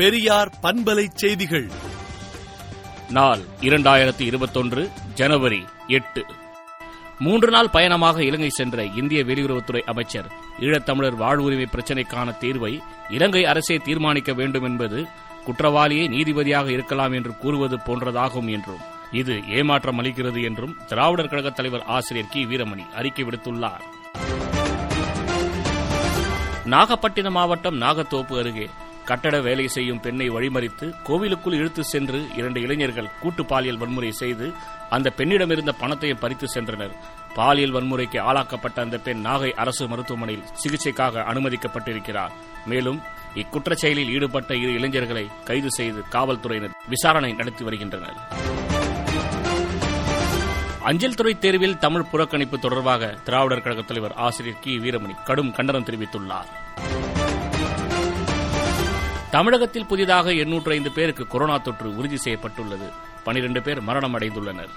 பெரியார் பண்பலை செய்திகள். நாள் இரண்டாயிரத்தி இருபத்தொன்று ஜனவரி எட்டு. மூன்று நாள் பயணமாக இலங்கை சென்ற இந்திய வெளியுறவுத்துறை அமைச்சர் ஈழத்தமிழர் வாழ்வுரிமை பிரச்சினைக்கான தீர்வை இலங்கை அரசே தீர்மானிக்க வேண்டும் என்பது குற்றவாளியே நீதிபதியாக இருக்கலாம் என்று கூறுவது போன்றதாகும் என்றும் இது ஏமாற்றம் அளிக்கிறது என்றும் திராவிடர் கழக தலைவர் ஆசிரியர் கி. வீரமணி அறிக்கை விடுத்துள்ளார். நாகப்பட்டினம் மாவட்டம் நாகத்தோப்பு அருகே கட்டட வேலை செய்யும் பெண்ணை வழிமறித்து கோவிலுக்குள் இழுத்து சென்று இரண்டு இளைஞர்கள் கூட்டு பாலியல் வன்முறை செய்து அந்த பெண்ணிடமிருந்த பணத்தையும் பறித்து சென்றனர். பாலியல் வன்முறைக்கு ஆளாக்கப்பட்ட அந்த பெண் நாகை அரசு மருத்துவமனையில் சிகிச்சைக்காக அனுமதிக்கப்பட்டிருக்கிறார். மேலும் இக்குற்றச் செயலில் ஈடுபட்ட இரு இளைஞர்களை கைது செய்து காவல்துறையினர் விசாரணை நடத்தி வருகின்றனர். அஞ்சல் துறை தேர்வில் தமிழ் புறக்கணிப்பு தொடர்பாக திராவிடர் கழகத் தலைவர் ஆசிரியர் கி. வீரமணி கடும் கண்டனம் தெரிவித்துள்ளார். தமிழகத்தில் புதிதாக எண்ணூற்று ஐந்து பேருக்கு கொரோனா தொற்று உறுதி செய்யப்பட்டுள்ளது. பனிரெண்டு பேர் மரணம் அடைந்துள்ளனர்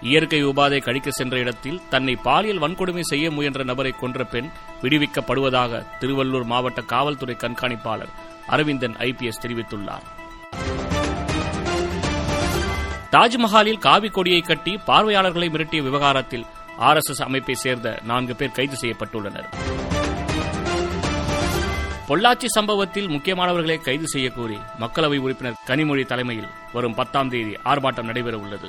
இயற்கை உபாதை கழிக்க சென்ற இடத்தில் தன்னை பாலியல் வன்கொடுமை செய்ய முயன்ற நபரை கொன்ற பெண் விடுவிக்கப்படுவதாக திருவள்ளூர் மாவட்ட காவல்துறை கண்காணிப்பாளர் அரவிந்தன் ஐபிஎஸ் தெரிவித்துள்ளார். தாஜ்மஹாலில் காவி கொடியை கட்டி பார்வையாளர்களை மிரட்டிய விவகாரத்தில் ஆர் எஸ் எஸ் அமைப்பை சேர்ந்த நான்கு பேர் கைது செய்யப்பட்டுள்ளனர். பொள்ளாச்சி சம்பவத்தில் முக்கியமானவர்களை கைது செய்யக்கோரி மக்களவை உறுப்பினர் கனிமொழி தலைமையில் வரும் பத்தாம் தேதி ஆர்ப்பாட்டம் நடைபெற உள்ளது.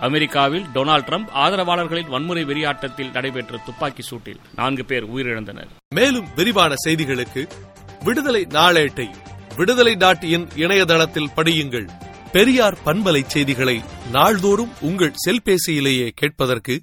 அமெரிக்காவில் டொனால்டு டிரம்ப் ஆதரவாளர்களின் வன்முறை வெறியாட்டத்தில் நடைபெற்ற துப்பாக்கி சூட்டில் நான்கு பேர் உயிரிழந்தனர். மேலும் விரிவான செய்திகளுக்கு விடுதலை நாளேட்டை விடுதலை டாட் இன் இணையதளத்தில் படியுங்கள். பெரியார் பண்பலை செய்திகளை நாள்தோறும் உங்கள் செல்பேசியிலேயே கேட்பதற்கு